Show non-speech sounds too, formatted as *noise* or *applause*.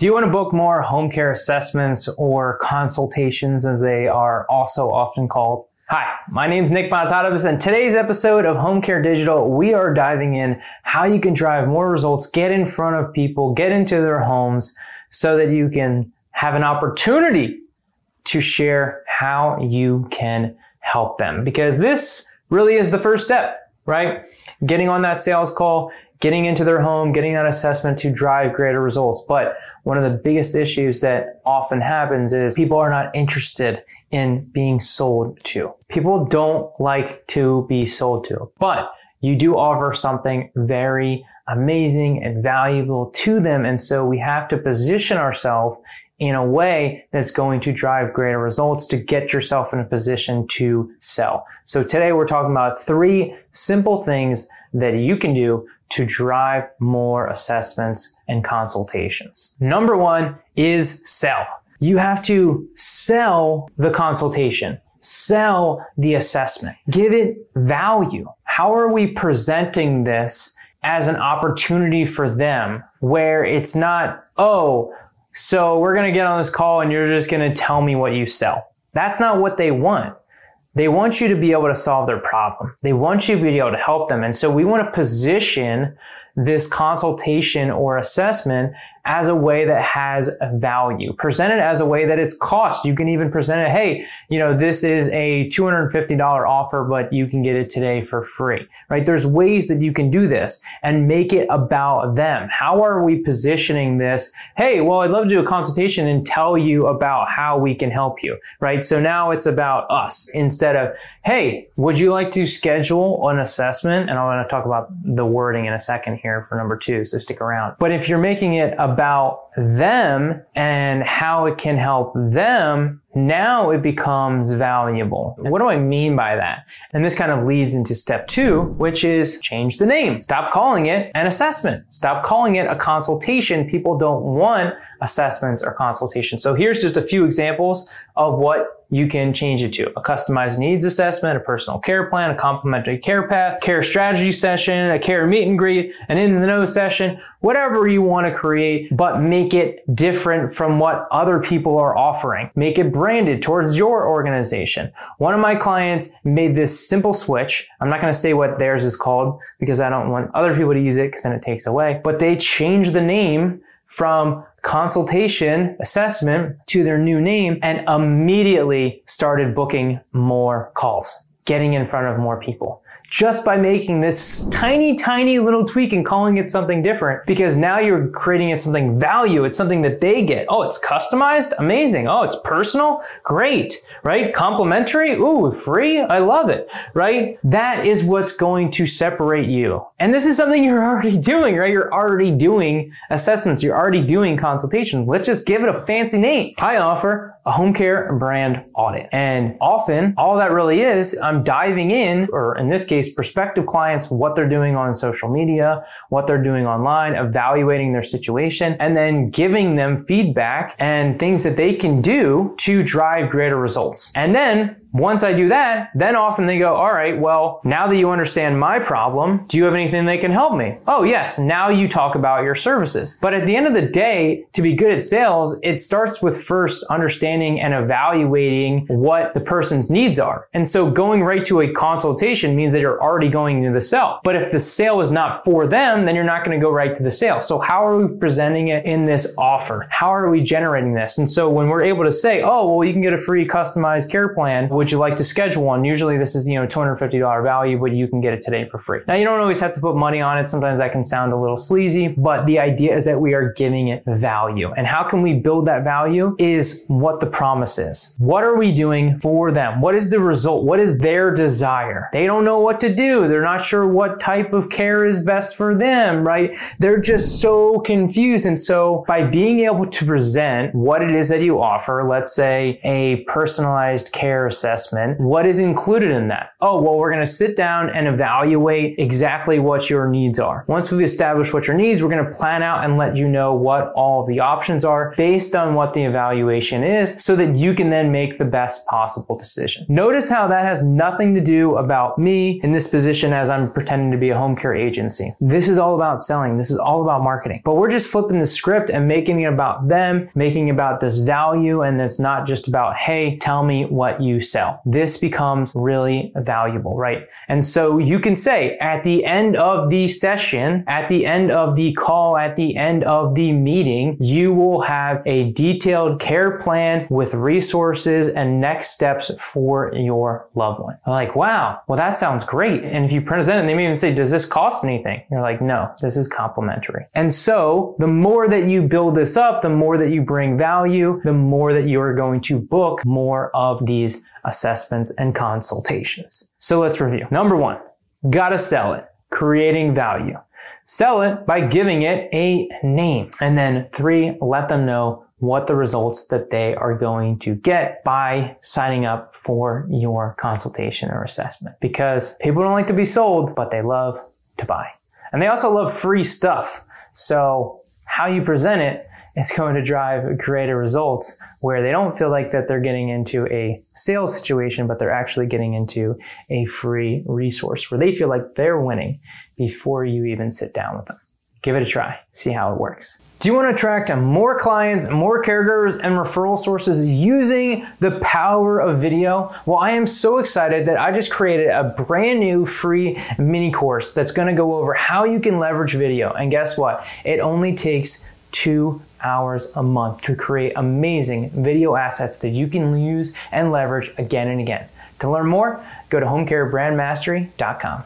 Do you want to book more home care assessments or consultations as they are also often called? Hi, my name is Nick Montadovas and today's episode of Home Care Digital, we are diving in how you can drive more results, get in front of people, get into their homes so that you can have an opportunity to share how you can help them. Because this really is the first step, right? Getting on that sales call, getting into their home, getting that assessment to drive greater results. But one of the biggest issues that often happens is people are not interested in being sold to. People don't like to be sold to, but you do offer something very amazing and valuable to them. And so we have to position ourselves in a way that's going to drive greater results to get yourself in a position to sell. So today we're talking about three simple things that you can do to drive more assessments and consultations. Number one is sell. You have to sell the consultation, sell the assessment, give it value. How are we presenting this as an opportunity for them where it's not, oh, so we're going to get on this call and you're just going to tell me what you sell. That's not what they want. They want you to be able to solve their problem. They want you to be able to help them. And so we want to position this consultation or assessment as a way that has value. Present it as a way that it's cost. You can even present it, hey, you know, this is a $250 offer, but you can get it today for free, right? There's ways that you can do this and make it about them. How are we positioning this? Hey, well, I'd love to do a consultation and tell you about how we can help you, right? So now it's about us instead of, hey, would you like to schedule an assessment? And I want to talk about the wording in a second here for number two, so stick around. But if you're making it about them and how it can help them, now it becomes valuable. What do I mean by that? And this kind of leads into step two, which is change the name. Stop calling it an assessment. Stop calling it a consultation. People don't want assessments or consultations. So here's just a few examples of what you can change it to a customized needs assessment, a personal care plan, a complementary care path, care strategy session, a care meet and greet, an in the know session, whatever you want to create, but make it different from what other people are offering. Make it branded towards your organization. One of my clients made this simple switch. I'm not going to say what theirs is called because I don't want other people to use it because then it takes away, but they changed the name from consultation assessment to their new name and immediately started booking more calls, getting in front of more people just by making this tiny, tiny little tweak and calling it something different because now you're creating it something value. It's something that they get. Oh, it's customized? Amazing. Oh, it's personal? Great. Right? Complimentary? Ooh, free? I love it. Right? That is what's going to separate you. And this is something *laughs* you're already doing, right? You're already doing assessments. You're already doing consultations. Let's just give it a fancy name. I offer a home care brand audit. And often all that really is, I'm diving in, or in this case, prospective clients, what they're doing on social media, what they're doing online, evaluating their situation, and then giving them feedback and things that they can do to drive greater results. And then once I do that, then often they go, all right, well, now that you understand my problem, do you have anything that can help me? Oh, yes. Now you talk about your services. But at the end of the day, to be good at sales, it starts with first understanding and evaluating what the person's needs are. And so going right to a consultation means that you're already going to the sale. But if the sale is not for them, then you're not going to go right to the sale. So how are we presenting it in this offer? How are we generating this? And so when we're able to say, oh, well, you can get a free customized care plan, would you like to schedule one? Usually this is, you know, $250 value, but you can get it today for free. Now you don't always have to put money on it. Sometimes that can sound a little sleazy, but the idea is that we are giving it value. And how can we build that value is what the promise is. What are we doing for them? What is the result? What is their desire? They don't know what to do. They're not sure what type of care is best for them, right? They're just so confused. And so by being able to present what it is that you offer, let's say a personalized care assessment, assessment, what is included in that? Oh, well, we're going to sit down and evaluate exactly what your needs are. Once we've established what your needs, we're going to plan out and let you know what all the options are based on what the evaluation is so that you can then make the best possible decision. Notice how that has nothing to do about me in this position as I'm pretending to be a home care agency. This is all about selling. This is all about marketing. But we're just flipping the script and making it about them, making about this value. And it's not just about, hey, tell me what you sell. This becomes really valuable, right? And so you can say at the end of the session, at the end of the call, at the end of the meeting, you will have a detailed care plan with resources and next steps for your loved one. I'm like, wow, well, that sounds great. And if you present it, they may even say, does this cost anything? You're like, no, this is complimentary. And so the more that you build this up, the more that you bring value, the more that you're going to book more of these assessments and consultations. So let's review. Number one, gotta sell it, creating value. Sell it by giving it a name. And then three, let them know what the results that they are going to get by signing up for your consultation or assessment. Because people don't like to be sold, but they love to buy. And they also love free stuff. So how you present it is going to drive greater results where they don't feel like that they're getting into a sales situation, but they're actually getting into a free resource where they feel like they're winning before you even sit down with them. Give it a try. See how it works. Do you want to attract more clients, more caregivers, and referral sources using the power of video? Well, I am so excited that I just created a brand new free mini course that's going to go over how you can leverage video. And guess what? It only takes two hours a month to create amazing video assets that you can use and leverage again and again. To learn more, go to homecarebrandmastery.com.